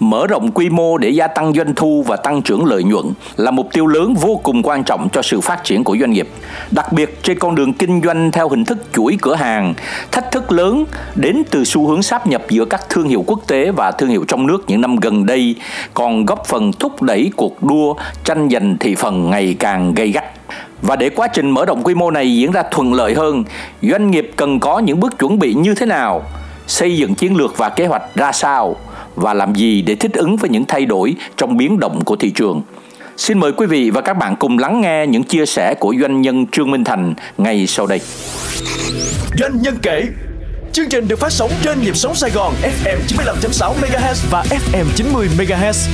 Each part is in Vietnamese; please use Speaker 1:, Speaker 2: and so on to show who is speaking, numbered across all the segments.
Speaker 1: Mở rộng quy mô để gia tăng doanh thu và tăng trưởng lợi nhuận là mục tiêu lớn vô cùng quan trọng cho sự phát triển của doanh nghiệp. Đặc biệt trên con đường kinh doanh theo hình thức chuỗi cửa hàng, thách thức lớn đến từ xu hướng sáp nhập giữa các thương hiệu quốc tế và thương hiệu trong nước những năm gần đây còn góp phần thúc đẩy cuộc đua tranh giành thị phần ngày càng gay gắt. Và để quá trình mở rộng quy mô này diễn ra thuận lợi hơn, doanh nghiệp cần có những bước chuẩn bị như thế nào, xây dựng chiến lược và kế hoạch ra sao và làm gì để thích ứng với những thay đổi trong biến động của thị trường. Xin mời quý vị và các bạn cùng lắng nghe những chia sẻ của doanh nhân Trương Minh Thành ngay sau đây.
Speaker 2: Doanh nhân kể Chương trình được phát sóng trên nhịp sống Sài Gòn FM 95.6 MHz và FM 90 MHz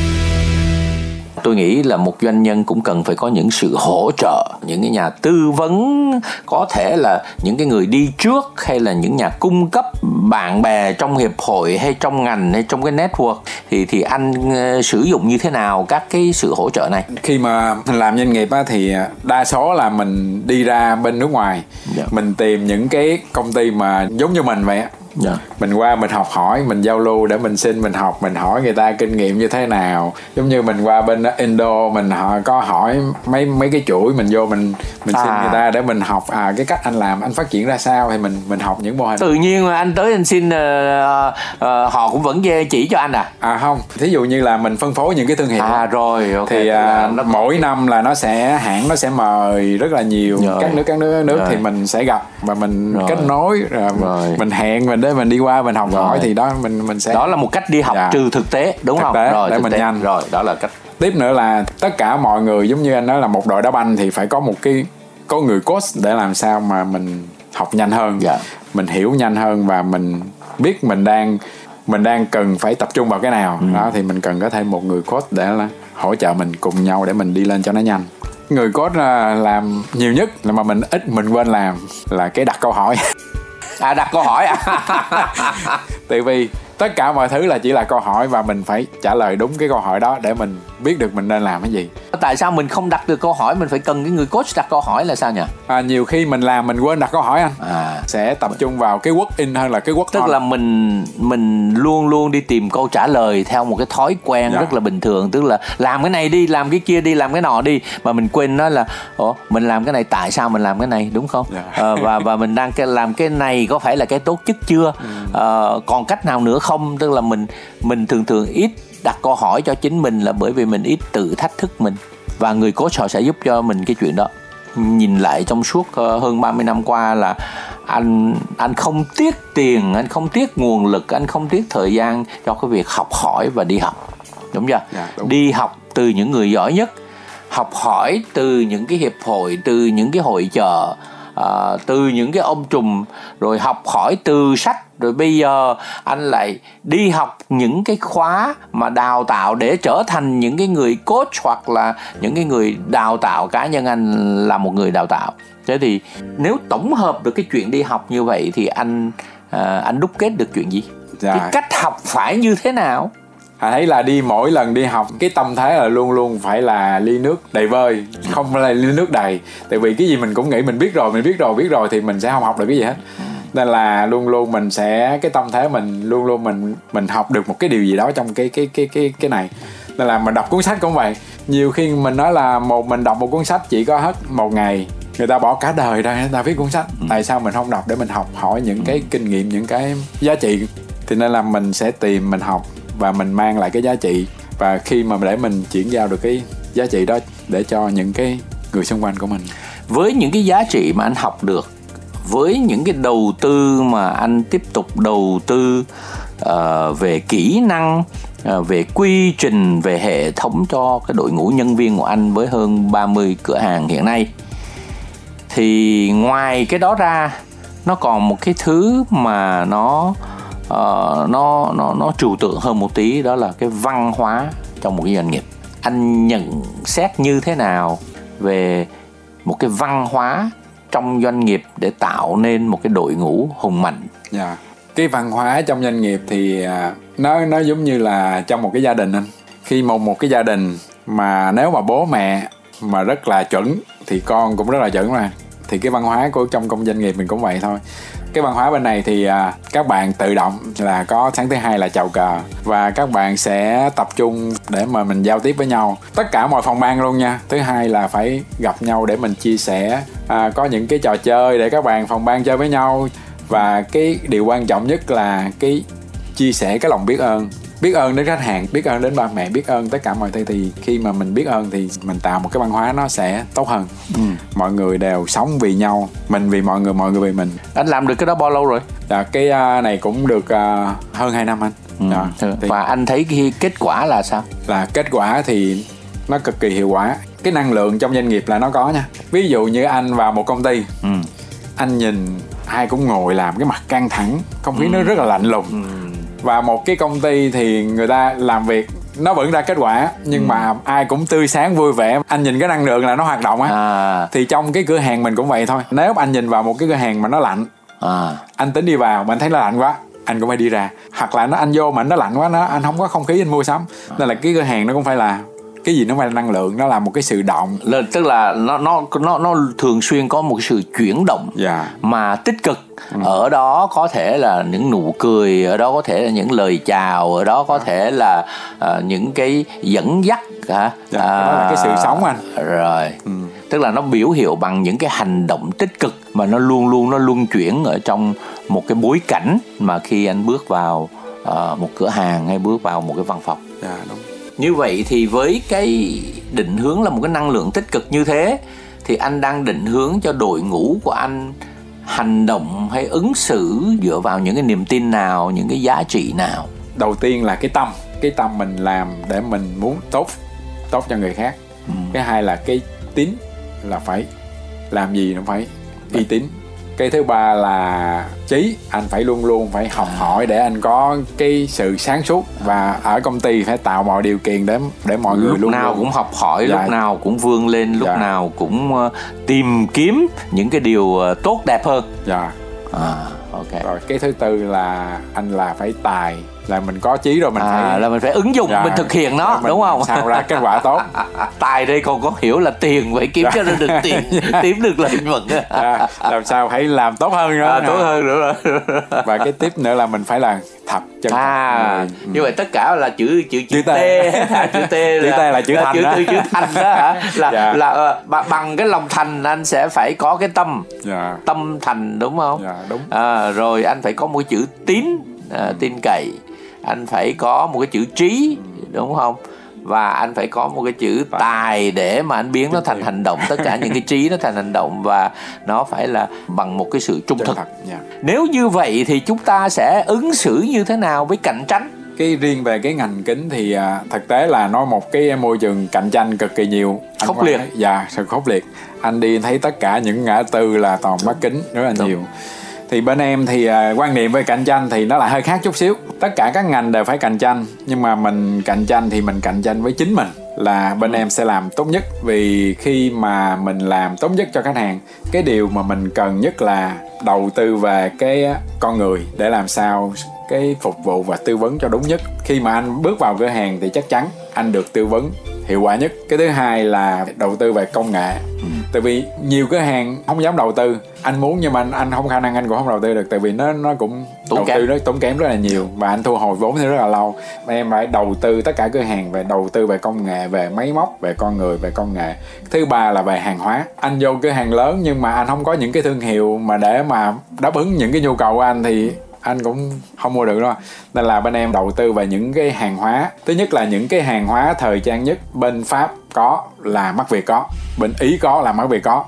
Speaker 1: tôi nghĩ là một doanh nhân cũng cần phải có những sự hỗ trợ những cái nhà tư vấn có thể là những cái người đi trước hay là những nhà cung cấp bạn bè trong hiệp hội hay trong ngành hay trong cái network thì thì anh uh, sử dụng như thế nào các cái sự hỗ trợ này
Speaker 3: khi mà làm doanh nghiệp á, thì đa số là mình đi ra bên nước ngoài yeah. Dạ. mình tìm những cái công ty mà giống như mình vậy á yeah. Dạ. mình qua mình học hỏi mình giao lưu để mình xin mình học mình hỏi người ta kinh nghiệm như thế nào giống như mình qua bên Indo mình họ có hỏi mấy mấy cái chuỗi mình vô mình mình à. xin người ta để mình học à cái cách anh làm anh phát triển ra sao thì mình mình học những mô hình
Speaker 1: tự nhiên mà anh tới anh xin uh, uh, họ cũng vẫn chỉ cho anh à
Speaker 3: à không thí dụ như là mình phân phối những cái thương hiệu
Speaker 1: à rồi okay.
Speaker 3: thì uh, nó... mỗi năm là nó sẽ hãng nó sẽ mời rất là nhiều rồi. các nước các nước nước rồi. thì mình sẽ gặp và mình rồi. kết nối rồi, rồi. mình hẹn mình để mình đi qua mình học rồi. hỏi thì đó mình mình sẽ
Speaker 1: đó là một cách đi học dạ. trừ thực tế đúng thực không
Speaker 3: tế, rồi để mình tế. nhanh
Speaker 1: rồi đó là cách
Speaker 3: tiếp nữa là tất cả mọi người giống như anh nói là một đội đá banh thì phải có một cái có người coach để làm sao mà mình học nhanh hơn dạ. mình hiểu nhanh hơn và mình biết mình đang mình đang cần phải tập trung vào cái nào ừ. đó thì mình cần có thêm một người coach để là hỗ trợ mình cùng nhau để mình đi lên cho nó nhanh người coach làm nhiều nhất là mà mình ít mình quên làm là cái đặt câu hỏi
Speaker 1: à đặt câu hỏi à.
Speaker 3: Tại vì tất cả mọi thứ là chỉ là câu hỏi và mình phải trả lời đúng cái câu hỏi đó để mình biết được mình nên làm cái gì
Speaker 1: tại sao mình không đặt được câu hỏi mình phải cần cái người coach đặt câu hỏi là sao nhỉ
Speaker 3: à, nhiều khi mình làm mình quên đặt câu hỏi anh à. sẽ tập trung vào cái work in hơn là cái work
Speaker 1: tức on. là mình mình luôn luôn đi tìm câu trả lời theo một cái thói quen dạ. rất là bình thường tức là làm cái này đi làm cái kia đi làm cái nọ đi mà mình quên nói là ủa mình làm cái này tại sao mình làm cái này đúng không dạ. à, và và mình đang làm cái này có phải là cái tốt nhất chưa ừ. à, còn cách nào nữa không tức là mình mình thường thường ít đặt câu hỏi cho chính mình là bởi vì mình ít tự thách thức mình. Và người coach họ sẽ giúp cho mình cái chuyện đó. Nhìn lại trong suốt ờ, hơn 30 năm qua là anh anh không tiếc tiền anh không tiếc nguồn lực anh không tiếc thời gian cho cái việc học hỏi và đi học. Đúng chưa? Dạ, đúng. đi học từ những người giỏi nhất học hỏi từ những cái hiệp hội từ những cái hội chợ uh, từ những cái ông trùm rồi học hỏi từ sách rồi bây giờ anh lại đi học những cái khóa mà đào tạo để trở thành những cái người coach hoặc là những cái người đào tạo cá nhân anh là một người đào tạo. Thế thì nếu tổng hợp được cái chuyện đi học như vậy thì anh à, anh đúc kết được chuyện gì? Dạ. cái cách học phải như thế nào?
Speaker 3: À, thấy là đi mỗi lần đi học cái tâm thế là luôn luôn phải là ly nước đầy vơi không phải là ly nước đầy. Tại vì cái gì mình cũng nghĩ mình biết rồi mình biết rồi biết rồi thì mình sẽ không học được cái gì hết nên là luôn luôn mình sẽ cái tâm thế mình luôn luôn mình mình học được một cái điều gì đó trong cái cái cái cái cái này. Nên là mình đọc cuốn sách cũng vậy. Nhiều khi mình nói là một mình đọc một cuốn sách chỉ có hết một ngày người ta bỏ cả đời ra người ta viết cuốn sách. Ừ. tại sao mình không đọc để mình học hỏi những cái kinh nghiệm những cái giá trị? Thì nên là mình sẽ tìm mình học và mình mang lại cái giá trị. Và khi mà để mình chuyển giao được cái giá trị đó để cho những cái người xung quanh của mình.
Speaker 1: Với những cái giá trị mà anh học được với những cái đầu tư mà anh tiếp tục đầu tư uh, về kỹ năng uh, về quy trình về hệ thống cho cái đội ngũ nhân viên của anh với hơn 30 cửa hàng hiện nay thì ngoài cái đó ra nó còn một cái thứ mà nó uh, nó nó nó trừu tượng hơn một tí đó là cái văn hóa trong một cái doanh nghiệp. Anh nhận xét như thế nào về một cái văn hóa trong doanh nghiệp để tạo nên một cái đội ngũ hùng mạnh.
Speaker 3: Dạ. Cái văn hóa trong doanh nghiệp thì à, nó nó giống như là trong một cái gia đình anh. Khi một một cái gia đình mà nếu mà bố mẹ mà rất là chuẩn thì con cũng rất là chuẩn mà. Thì cái văn hóa của trong công doanh nghiệp mình cũng vậy thôi cái văn hóa bên này thì à, các bạn tự động là có sáng thứ hai là chào cờ. Và các bạn sẽ tập trung để mà mình giao tiếp với nhau. Tất cả mọi phòng ban luôn nha. Thứ hai là phải gặp nhau để mình chia sẻ à, có những cái trò chơi để các bạn phòng ban chơi với nhau. Và cái điều quan trọng nhất là cái chia sẻ cái lòng biết ơn biết ơn đến khách hàng biết ơn đến ba mẹ biết ơn tất cả mọi thứ. Thì khi mà mình biết ơn thì mình tạo một cái văn hóa nó sẽ tốt hơn. Ừ. mọi người đều sống vì nhau mình vì mọi người mọi người vì mình.
Speaker 1: Anh làm được cái đó bao lâu rồi?
Speaker 3: Dạ cái uh, này cũng được uh, hơn 2 năm anh.
Speaker 1: Ừ. dạ, thì... và anh thấy cái kết quả là sao?
Speaker 3: Là kết quả thì nó cực kỳ hiệu quả. Cái năng lượng trong doanh nghiệp là nó có nha. Ví dụ như anh vào một công ty ừ. anh nhìn ai cũng ngồi làm cái mặt căng thẳng không khí ừ. nó rất là lạnh lùng. Ừ và một cái công ty thì người ta làm việc nó vẫn ra kết quả nhưng ừ. mà ai cũng tươi sáng vui vẻ anh nhìn cái năng lượng là nó hoạt động á à. thì trong cái cửa hàng mình cũng vậy thôi nếu anh nhìn vào một cái cửa hàng mà nó lạnh à. anh tính đi vào mà anh thấy nó lạnh quá anh cũng phải đi ra hoặc là nó anh vô mà nó lạnh quá nó anh không có không khí anh mua sắm nên là cái cửa hàng nó cũng phải là cái gì nó là năng lượng nó là một cái sự động
Speaker 1: là tức là nó nó nó nó thường xuyên có một cái sự chuyển động yeah. Dạ. mà tích cực ừ. ở đó có thể là những nụ cười ở đó có thể là những lời chào ở đó có à. thể là uh, những cái dẫn dắt hả yeah,
Speaker 3: dạ, à, đó là cái sự sống anh
Speaker 1: rồi ừ. tức là nó biểu hiệu bằng những cái hành động tích cực mà nó luôn luôn nó luân chuyển ở trong một cái bối cảnh mà khi anh bước vào uh, một cửa hàng hay bước vào một cái văn phòng
Speaker 3: yeah, dạ, đúng
Speaker 1: như vậy thì với cái định hướng là một cái năng lượng tích cực như thế thì anh đang định hướng cho đội ngũ của anh hành động hay ứng xử dựa vào những cái niềm tin nào những cái giá trị nào?
Speaker 3: Đầu tiên là cái tâm cái tâm mình làm để mình muốn tốt tốt cho người khác. Ừ. cái hai là cái tín là phải làm gì nó phải uy tín cái thứ ba là trí anh phải luôn luôn phải học hỏi để anh có cái sự sáng suốt và ở công ty phải tạo mọi điều kiện để để mọi
Speaker 1: lúc
Speaker 3: người luôn
Speaker 1: nào
Speaker 3: luôn.
Speaker 1: cũng học hỏi dạ. lúc nào cũng vươn lên lúc dạ. nào cũng uh, tìm kiếm những cái điều uh, tốt đẹp hơn
Speaker 3: dạ
Speaker 1: à ok
Speaker 3: rồi cái thứ tư là anh là phải tài là mình có chí rồi mình
Speaker 1: à,
Speaker 3: phải
Speaker 1: là mình phải ứng dụng dạ, mình thực hiện nó đúng không?
Speaker 3: sao ra kết quả tốt.
Speaker 1: Tài đây còn có hiểu là tiền phải kiếm cho nó được tiền kiếm được lợi nhuận.
Speaker 3: Dạ, làm sao phải làm tốt hơn nữa.
Speaker 1: À, tốt hơn nữa
Speaker 3: và cái tiếp nữa là mình phải là thật chân
Speaker 1: à thật. Ừ. như vậy tất cả là chữ chữ chữ, chữ t, à, chữ t
Speaker 3: là, chữ t là chữ thành
Speaker 1: chữ,
Speaker 3: đó.
Speaker 1: chữ, chữ thành đó hả? Là dạ. là uh, bằng cái lòng thành anh sẽ phải có cái tâm. Dạ. tâm thành đúng không?
Speaker 3: Dạ, đúng.
Speaker 1: À, rồi anh phải có một chữ tín uh, tin cậy anh phải có một cái chữ trí đúng không? Và anh phải có một cái chữ tài để mà anh biến nó thành hành động. Tất cả những cái trí nó thành hành động và nó phải là bằng một cái sự trung thực.
Speaker 3: Dạ.
Speaker 1: nếu như vậy thì chúng ta sẽ ứng xử như thế nào với cạnh tranh?
Speaker 3: Cái riêng về cái ngành kính thì à, thực tế là nó một cái môi trường cạnh tranh cực kỳ nhiều.
Speaker 1: Anh khốc liệt.
Speaker 3: dạ sự khốc liệt. Anh đi thấy tất cả những ngã tư là toàn mắt kính rất là Đúng. nhiều thì bên em thì uh, quan niệm về cạnh tranh thì nó lại hơi khác chút xíu. Tất cả các ngành đều phải cạnh tranh nhưng mà mình cạnh tranh thì mình cạnh tranh với chính mình là bên em sẽ làm tốt nhất. Vì khi mà mình làm tốt nhất cho khách hàng cái điều mà mình cần nhất là đầu tư về cái con người để làm sao cái phục vụ và tư vấn cho đúng nhất. Khi mà anh bước vào cửa hàng thì chắc chắn anh được tư vấn hiệu quả nhất. Cái thứ hai là đầu tư về công nghệ. Ừ. tại vì nhiều cửa hàng không dám đầu tư. Anh muốn nhưng mà anh, anh không khả năng anh cũng không đầu tư được. Tại vì nó nó cũng tốn đầu kém. tư nó tốn kém rất là nhiều. Và anh thu hồi vốn thì rất là lâu. Em phải đầu tư tất cả cửa hàng về đầu tư về công nghệ về máy móc về con người về công nghệ. Thứ ba là về hàng hóa. Anh vô cửa hàng lớn nhưng mà anh không có những cái thương hiệu mà để mà đáp ứng những cái nhu cầu của anh thì anh cũng không mua được đâu. Nên là bên em đầu tư vào những cái hàng hóa. Thứ nhất là những cái hàng hóa thời trang nhất bên pháp có là mắt việt có. Bên ý có là mắt việt có.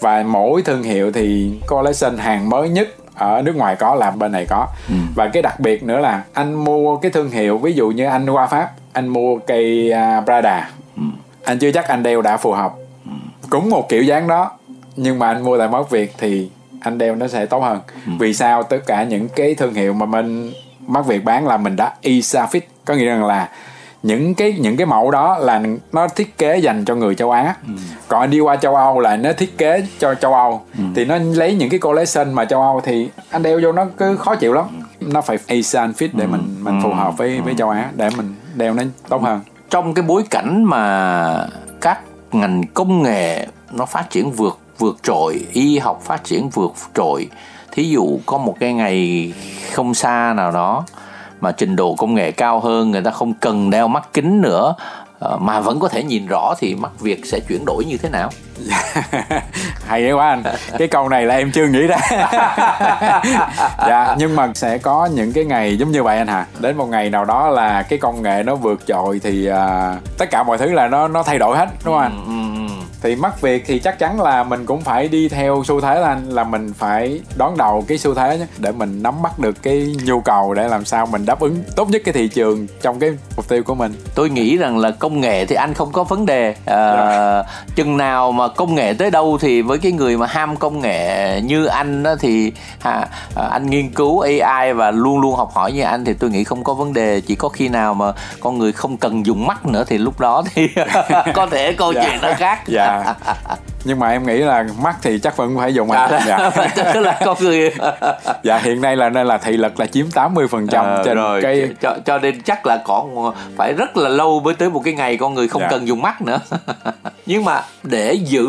Speaker 3: Và mỗi thương hiệu thì collection hàng mới nhất ở nước ngoài có là bên này có. Ừ. và cái đặc biệt nữa là anh mua cái thương hiệu ví dụ như anh qua pháp anh mua cây uh, Prada. Ừ. anh chưa chắc anh đeo đã phù hợp. Ừ. cũng một kiểu dáng đó. Nhưng mà anh mua tại mắt việt thì anh đeo nó sẽ tốt hơn. Ừ. vì sao tất cả những cái thương hiệu mà mình mắt việt bán là mình đã isa fit có nghĩa rằng là những cái những cái mẫu đó là nó thiết kế dành cho người châu Á. Ừ. còn anh đi qua châu Âu là nó thiết kế cho châu Âu. Ừ. thì nó lấy những cái collection mà châu Âu thì anh đeo vô nó cứ khó chịu lắm. Nó phải Asian fit để ừ. mình mình phù hợp với với châu Á để mình đeo nó tốt hơn.
Speaker 1: Trong cái bối cảnh mà các ngành công nghệ nó phát triển vượt vượt trội y học phát triển vượt trội thí dụ có một cái ngày không xa nào đó mà trình độ công nghệ cao hơn người ta không cần đeo mắt kính nữa ờ, mà vẫn có thể nhìn rõ thì mắt Việt sẽ chuyển đổi như thế nào?
Speaker 3: Hay quá anh. Cái câu này là em chưa nghĩ ra. dạ, nhưng mà sẽ có những cái ngày giống như vậy anh hả? Đến một ngày nào đó là cái công nghệ nó vượt trội thì uh, tất cả mọi thứ là nó nó thay đổi hết đúng không anh? Ừ, ừ thì mắt việt thì chắc chắn là mình cũng phải đi theo xu thế là anh là mình phải đón đầu cái xu thế nhé để mình nắm bắt được cái nhu cầu để làm sao mình đáp ứng tốt nhất cái thị trường trong cái mục tiêu của mình
Speaker 1: tôi nghĩ rằng là công nghệ thì anh không có vấn đề à. Dạ. chừng nào mà công nghệ tới đâu thì với cái người mà ham công nghệ như anh đó thì ha, à, anh nghiên cứu AI và luôn luôn học hỏi như anh thì tôi nghĩ không có vấn đề chỉ có khi nào mà con người không cần dùng mắt nữa thì lúc đó thì có thể câu. Dạ. chuyện nó khác
Speaker 3: yeah dạ nhưng mà em nghĩ là mắt thì chắc vẫn phải dùng à, dạ.
Speaker 1: tức là con người
Speaker 3: dạ hiện nay là nên là thị lực là chiếm 80% phần trăm à, trên rồi. cái
Speaker 1: cho, cho nên chắc là còn phải rất là lâu mới tới một cái ngày con người không dạ. cần dùng mắt nữa nhưng mà để giữ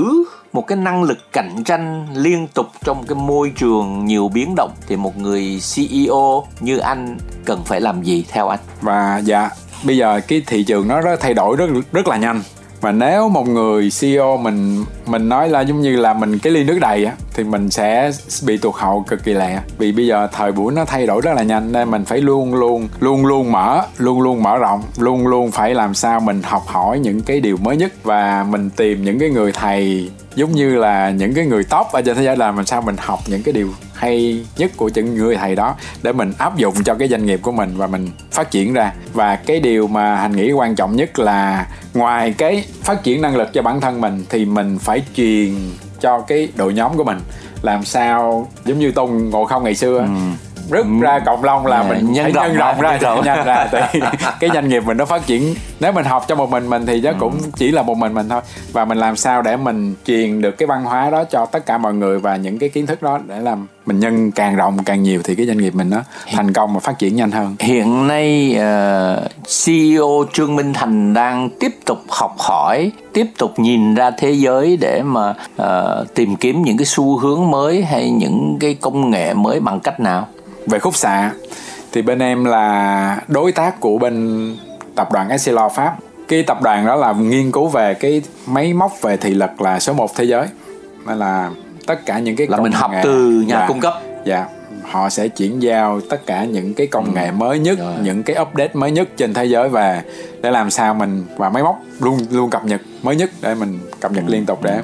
Speaker 1: một cái năng lực cạnh tranh liên tục trong cái môi trường nhiều biến động thì một người CEO như anh cần phải làm gì theo anh?
Speaker 3: Và dạ bây giờ cái thị trường nó rất thay đổi rất rất là nhanh và nếu một người CEO mình mình nói là giống như là mình cái ly nước đầy á, thì mình sẽ bị tụt hậu cực kỳ lẹ. Vì bây giờ thời buổi nó thay đổi rất là nhanh nên mình phải luôn luôn luôn luôn mở, luôn luôn mở rộng, luôn luôn phải làm sao mình học hỏi những cái điều mới nhất và mình tìm những cái người thầy giống như là những cái người top ở trên thế giới là làm sao mình học những cái điều hay nhất của những người thầy đó để mình áp dụng cho cái doanh nghiệp của mình và mình phát triển ra. Và cái điều mà hành nghĩ quan trọng nhất là ngoài cái phát triển năng lực cho bản thân mình thì mình phải truyền cho cái đội nhóm của mình. Làm sao, giống như tôn ngộ không ngày xưa ừ rứt ừ. ra cộng long là yeah, mình nhân phải nhân rộng ra, nhân ra thì cái doanh nghiệp mình nó phát triển. Nếu mình học cho một mình mình thì ừ. cũng chỉ là một mình mình thôi. Và mình làm sao để mình truyền được cái văn hóa đó cho tất cả mọi người và những cái kiến thức đó để làm mình nhân càng rộng càng nhiều thì cái doanh nghiệp mình nó thành công và phát triển nhanh hơn.
Speaker 1: hiện nay uh, ờ, CEO Trương Minh Thành đang tiếp tục học hỏi tiếp tục nhìn ra thế giới để mà uh, tìm kiếm những cái xu hướng mới hay những cái công nghệ mới bằng cách nào
Speaker 3: về khúc xạ thì bên em là đối tác của bên tập đoàn Essilor Pháp cái tập đoàn đó là nghiên cứu về cái máy móc về thị lực là số 1 thế giới nên là tất cả những cái
Speaker 1: là mình học nghệ, từ nhà dạ, cung cấp
Speaker 3: dạ họ sẽ chuyển giao tất cả những cái công ừ. nghệ mới nhất Rồi. những cái update mới nhất trên thế giới về để làm sao mình và máy móc luôn luôn cập nhật mới nhất để mình cập nhật ừ. liên tục để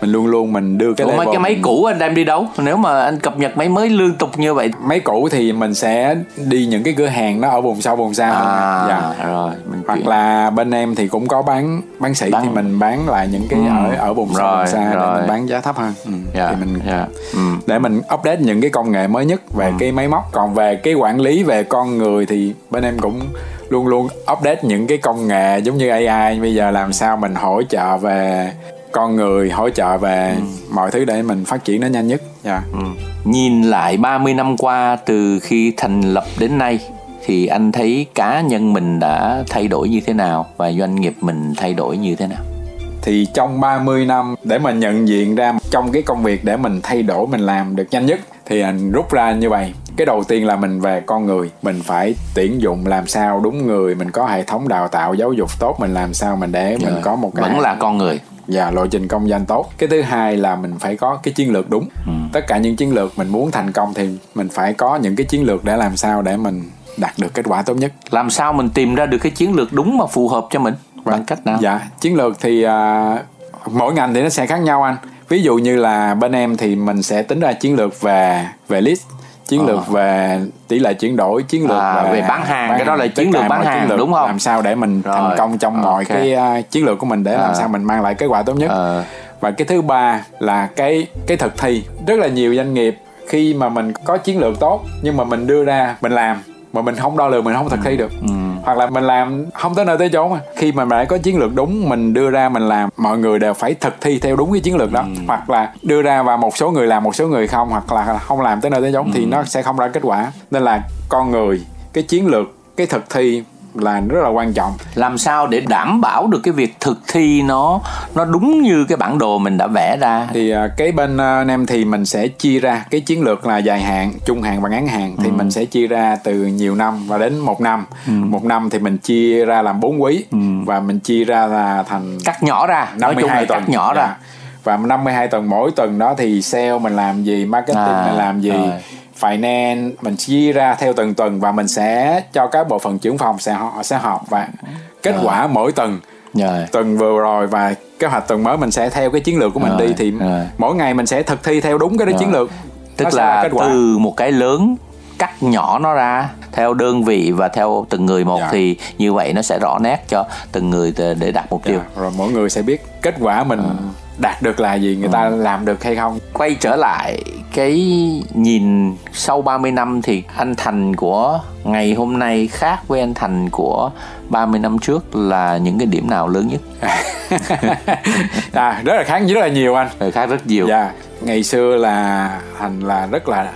Speaker 3: mình luôn luôn mình đưa cái
Speaker 1: Ủa mấy cái máy cũ anh đem đi đâu nếu mà anh cập nhật máy mới liên tục như vậy
Speaker 3: máy cũ thì mình sẽ đi những cái cửa hàng nó ở vùng sâu vùng xa
Speaker 1: à, dạ. rồi
Speaker 3: mình hoặc chuyển. là bên em thì cũng có bán bán sỉ bán. thì mình bán lại những cái ừ. ở ở vùng sâu vùng xa rồi. để mình bán giá thấp hơn ừ. yeah. Dạ, thì mình yeah. Dạ. ừ. để mình update những cái công nghệ mới nhất về ừ. cái máy móc còn về cái quản lý về con người thì bên em cũng luôn luôn update những cái công nghệ giống như AI bây giờ làm sao mình hỗ trợ về con người hỗ trợ về ừ. mọi thứ để mình phát triển nó nhanh nhất. Yeah. Dạ. Ừ.
Speaker 1: Nhìn lại 30 năm qua từ khi thành lập đến nay thì anh thấy cá nhân mình đã thay đổi như thế nào và doanh nghiệp mình thay đổi như thế nào?
Speaker 3: Thì trong 30 năm để mà nhận diện ra trong cái công việc để mình thay đổi mình làm được nhanh nhất thì anh rút ra như vậy cái đầu tiên là mình về con người mình phải tuyển dụng làm sao đúng người mình có hệ thống đào tạo giáo dục tốt mình làm sao mình để mình có một
Speaker 1: cái vẫn là con người
Speaker 3: và lộ trình công danh tốt. Cái thứ hai là mình phải có cái chiến lược đúng. Ừ. tất cả những chiến lược mình muốn thành công thì mình phải có những cái chiến lược để làm sao để mình đạt được kết quả tốt nhất.
Speaker 1: Làm sao mình tìm ra được cái chiến lược đúng mà phù hợp cho mình? Bằng right. cách nào?
Speaker 3: Dạ chiến lược thì uh, mỗi ngành thì nó sẽ khác nhau anh. Ví dụ như là bên em thì mình sẽ tính ra chiến lược về về list chiến ờ. lược về tỷ lệ chuyển đổi chiến lược
Speaker 1: à, về, về bán hàng bán, cái đó là chiến lược bán hàng lược, đúng không
Speaker 3: làm sao để mình Rồi. thành công trong mọi okay. cái uh, chiến lược của mình để à. làm sao mình mang lại kết quả tốt nhất à. và cái thứ ba là cái cái thực thi rất là nhiều doanh nghiệp khi mà mình có chiến lược tốt nhưng mà mình đưa ra mình làm mà mình không đo lường mình không thực thi được ừ. Hoặc là mình làm không tới nơi tới chốn mà khi mà đã có chiến lược đúng mình đưa ra mình làm mọi người đều phải thực thi theo đúng cái chiến lược đó
Speaker 1: Ừ.
Speaker 3: hoặc là đưa ra và một số người làm một số người không hoặc là không làm tới nơi tới chốn
Speaker 1: Ừ.
Speaker 3: thì nó sẽ không ra kết quả nên là con người cái chiến lược cái thực thi là rất là quan trọng.
Speaker 1: Làm sao để đảm bảo được cái việc thực thi nó nó đúng như cái bản đồ mình đã vẽ ra?
Speaker 3: Thì à, cái bên à, nem thì mình sẽ chia ra. Cái chiến lược là dài hạn trung hạn và ngắn hạn thì mình sẽ chia ra từ nhiều năm và đến một năm. Một năm thì mình chia ra làm bốn quý và mình chia ra là thành
Speaker 1: cắt nhỏ ra nói chung là
Speaker 3: 52 tuần
Speaker 1: cắt nhỏ
Speaker 3: Dạ.
Speaker 1: ra
Speaker 3: và 52 tuần mỗi tuần đó thì sale mình làm gì marketing
Speaker 1: À,
Speaker 3: mình làm gì
Speaker 1: rồi.
Speaker 3: finance mình chia ra theo từng tuần và mình sẽ cho các bộ phận trưởng phòng sẽ họ sẽ họp và kết quả mỗi tuần
Speaker 1: rồi
Speaker 3: tuần vừa rồi và kế hoạch tuần mới mình sẽ theo cái chiến lược của mình
Speaker 1: Rồi,
Speaker 3: đi thì
Speaker 1: rồi.
Speaker 3: mỗi ngày mình sẽ thực thi theo đúng cái đó
Speaker 1: Rồi.
Speaker 3: chiến lược
Speaker 1: tức
Speaker 3: Nó
Speaker 1: là
Speaker 3: quả.
Speaker 1: từ một cái lớn cắt nhỏ nó ra theo đơn vị và theo từng người một
Speaker 3: Dạ.
Speaker 1: thì như vậy nó sẽ rõ nét cho từng người để đạt mục tiêu
Speaker 3: Dạ, rồi mỗi người sẽ biết kết quả mình đạt được là gì người ta làm được hay không?
Speaker 1: Quay trở lại cái nhìn sau 30 năm thì anh Thành của ngày hôm nay khác với anh Thành của 30 năm trước là những cái điểm nào lớn nhất?
Speaker 3: à rất là khác rất là nhiều anh.
Speaker 1: Rồi khác rất nhiều.
Speaker 3: dạ ngày xưa là thành là rất là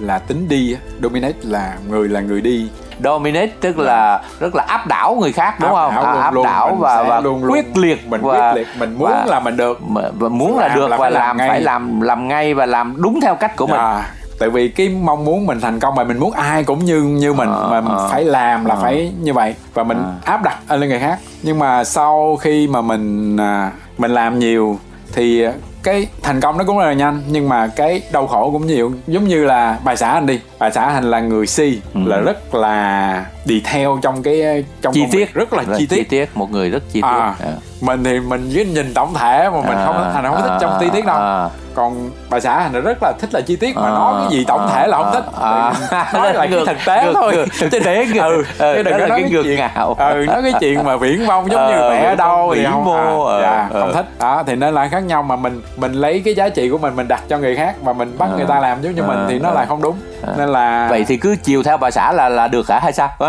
Speaker 3: là tính đi dominate là người là người đi
Speaker 1: Dominate tức là rất là áp đảo người khác đúng
Speaker 3: Áp
Speaker 1: không?
Speaker 3: đảo
Speaker 1: À,
Speaker 3: luôn
Speaker 1: áp
Speaker 3: luôn,
Speaker 1: đảo và và
Speaker 3: luôn luôn-
Speaker 1: quyết liệt
Speaker 3: mình
Speaker 1: và,
Speaker 3: quyết liệt mình muốn
Speaker 1: và-
Speaker 3: là mình được
Speaker 1: và muốn là được
Speaker 3: là
Speaker 1: và
Speaker 3: làm
Speaker 1: làm
Speaker 3: ngay.
Speaker 1: phải làm làm ngay và làm đúng theo cách của mình.
Speaker 3: à, tại vì cái mong muốn mình thành công mà mình muốn ai cũng như như mình
Speaker 1: Ờ,
Speaker 3: mà mình
Speaker 1: ờ.
Speaker 3: phải làm là phải như vậy và mình áp đặt lên người khác nhưng mà sau khi mà mình à, mình làm nhiều thì cái thành công nó cũng rất là nhanh nhưng mà cái đau khổ cũng nhiều. Giống như là bà xã anh đi. Bà xã anh là người si là rất là detail trong cái trong
Speaker 1: chi tiết.
Speaker 3: Rất là chi tiết.
Speaker 1: một người rất chi tiết.
Speaker 3: à,
Speaker 1: À.
Speaker 3: mình thì mình cứ nhìn tổng thể mà mình không thành không thích trong chi tiết đâu.
Speaker 1: à.
Speaker 3: Còn bà xã thành rất là thích là chi tiết mà
Speaker 1: À,
Speaker 3: nói cái gì tổng thể là không thích
Speaker 1: à,
Speaker 3: Tại nói là cái
Speaker 1: ngược-
Speaker 3: thực tế
Speaker 1: ngược-
Speaker 3: thôi
Speaker 1: ngược- thực tế ngược.
Speaker 3: ừ,
Speaker 1: Ừ,
Speaker 3: chứ đừng có
Speaker 1: là
Speaker 3: nói
Speaker 1: cái ngược
Speaker 3: chuyện
Speaker 1: ngạo.
Speaker 3: ừ nói cái chuyện mà viễn vông giống như
Speaker 1: Ờ, viễn
Speaker 3: ở đâu thì không
Speaker 1: mô,
Speaker 3: à,
Speaker 1: ờ,
Speaker 3: dạ,
Speaker 1: ờ.
Speaker 3: không thích đó thì nên là khác nhau mà mình mình lấy cái giá trị của mình mình đặt cho người khác và mình bắt
Speaker 1: Ờ.
Speaker 3: người ta làm giống như mình
Speaker 1: Ờ,
Speaker 3: thì nó
Speaker 1: ờ.
Speaker 3: lại không đúng nên là
Speaker 1: Vậy thì cứ chiều theo bà xã là là được hả hay sao?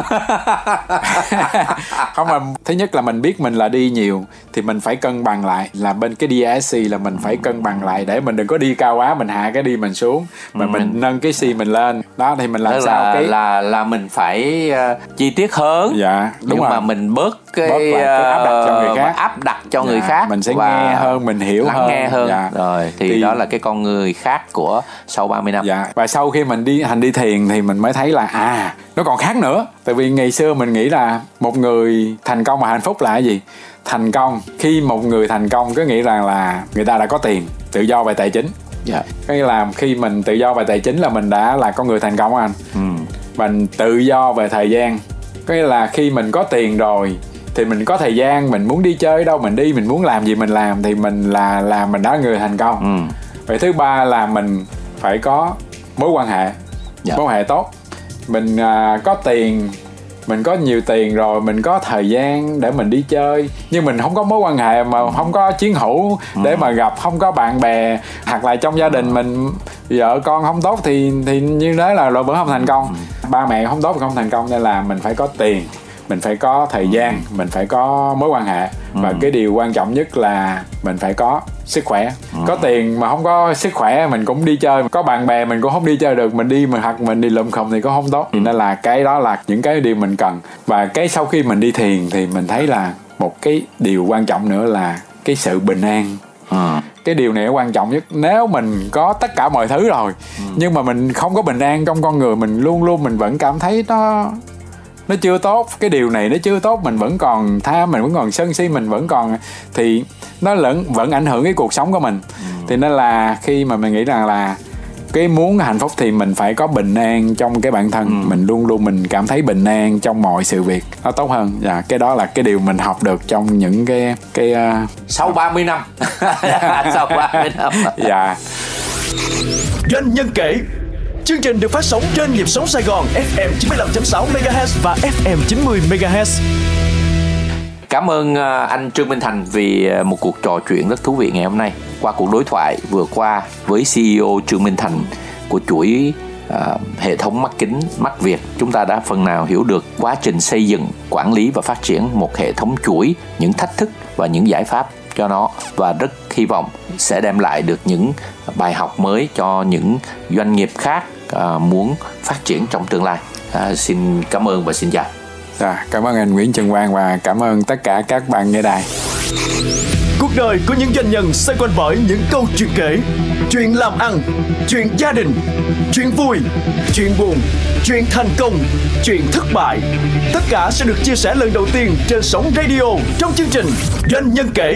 Speaker 3: không mà thứ nhất là mình biết mình là đi nhiều thì mình phải cân bằng lại là bên cái DSC là mình phải cân bằng lại để mình đừng có đi cao quá mình hạ cái đi mình xuống mà mình nâng cái C mình lên đó thì mình làm
Speaker 1: Tức
Speaker 3: sao
Speaker 1: là
Speaker 3: cái
Speaker 1: là là mình phải ờ, chi tiết hơn.
Speaker 3: dạ đúng
Speaker 1: nhưng
Speaker 3: rồi
Speaker 1: mà mình bớt cái,
Speaker 3: Bớt cái áp đặt cho người
Speaker 1: ờ,
Speaker 3: khác.
Speaker 1: áp đặt cho
Speaker 3: Dạ,
Speaker 1: người khác
Speaker 3: mình sẽ nghe hơn, mình hiểu
Speaker 1: lắng
Speaker 3: hơn.
Speaker 1: nghe hơn
Speaker 3: Dạ.
Speaker 1: rồi thì,
Speaker 3: Thì-
Speaker 1: đó là cái con người khác của sau 30 năm
Speaker 3: dạ và sau khi mình đi hành đi thiền thì mình mới thấy là à nó còn khác nữa tại vì ngày xưa mình nghĩ là một người thành công và hạnh phúc là cái gì thành công. Khi một người thành công có nghĩa rằng là người ta đã có tiền tự do về tài chính.
Speaker 1: Dạ.
Speaker 3: Có nghĩa là khi mình tự do về tài chính là mình đã là con người thành công anh?
Speaker 1: Ừ.
Speaker 3: mình tự do về thời gian. Có nghĩa là khi mình có tiền rồi thì mình có thời gian mình muốn đi chơi đâu mình đi mình muốn làm gì mình làm thì mình là là mình đã người thành công.
Speaker 1: Ừ.
Speaker 3: vậy thứ ba là mình phải có mối quan hệ
Speaker 1: Dạ.
Speaker 3: mối quan hệ tốt. Mình à, có tiền mình có nhiều tiền rồi mình có thời gian để mình đi chơi. Nhưng mình không có mối quan hệ mà không có chiến hữu để mà gặp không có bạn bè hoặc là trong gia đình mình vợ con không tốt thì thì như thế là rồi vẫn không thành công. Ba mẹ không tốt thì không thành công nên là mình phải có tiền mình phải có thời gian mình phải có mối quan hệ. Và cái điều quan trọng nhất là mình phải có sức khỏe. Có tiền mà không có sức khỏe mình cũng đi chơi. Có bạn bè mình cũng không đi chơi được mình đi mà hoặc mình đi lùm khùng thì cũng không tốt. Thì nên là cái đó là những cái điều mình cần. Và cái sau khi mình đi thiền thì mình thấy là một cái điều quan trọng nữa là cái sự bình an.
Speaker 1: Ừ.
Speaker 3: cái điều này quan trọng nhất. Nếu mình có tất cả mọi thứ rồi nhưng mà mình không có bình an trong con người mình luôn luôn mình vẫn cảm thấy nó nó chưa tốt cái điều này nó chưa tốt mình vẫn còn tham mình vẫn còn sân si mình vẫn còn thì nó vẫn vẫn ảnh hưởng cái cuộc sống của mình. Thì nên là khi mà mình nghĩ rằng là cái muốn hạnh phúc thì mình phải có bình an trong cái bản thân. Mình luôn luôn mình cảm thấy bình an trong mọi sự việc. Nó tốt hơn. Và cái đó là cái điều mình học được trong những cái cái uh,
Speaker 1: sau 30 năm. Sau 30 năm.
Speaker 3: Dạ.
Speaker 2: Doanh nhân kể Chương trình được phát sóng trên nhịp sóng Sài Gòn FM 95.6 MHz và FM 90 MHz.
Speaker 1: Cảm ơn à, anh Trương Minh Thành vì à, một cuộc trò chuyện rất thú vị ngày hôm nay. Qua cuộc đối thoại vừa qua với CEO Trương Minh Thành của chuỗi uh, hệ thống mắt kính mắt Việt chúng ta đã phần nào hiểu được quá trình xây dựng quản lý và phát triển một hệ thống chuỗi những thách thức và những giải pháp cho nó và rất hy vọng sẽ đem lại được những bài học mới cho những doanh nghiệp khác à, muốn phát triển trong tương lai. À, xin cảm ơn và xin chào.
Speaker 3: Rồi, cảm ơn anh Nguyễn Trần Quang và cảm ơn tất cả các bạn nghe đài.
Speaker 2: Cuộc đời của những doanh nhân xoay quanh bởi những câu chuyện kể. Chuyện làm ăn, chuyện gia đình, chuyện vui, chuyện buồn, chuyện thành công, chuyện thất bại. Tất cả sẽ được chia sẻ lần đầu tiên trên sóng radio trong chương trình Doanh nhân kể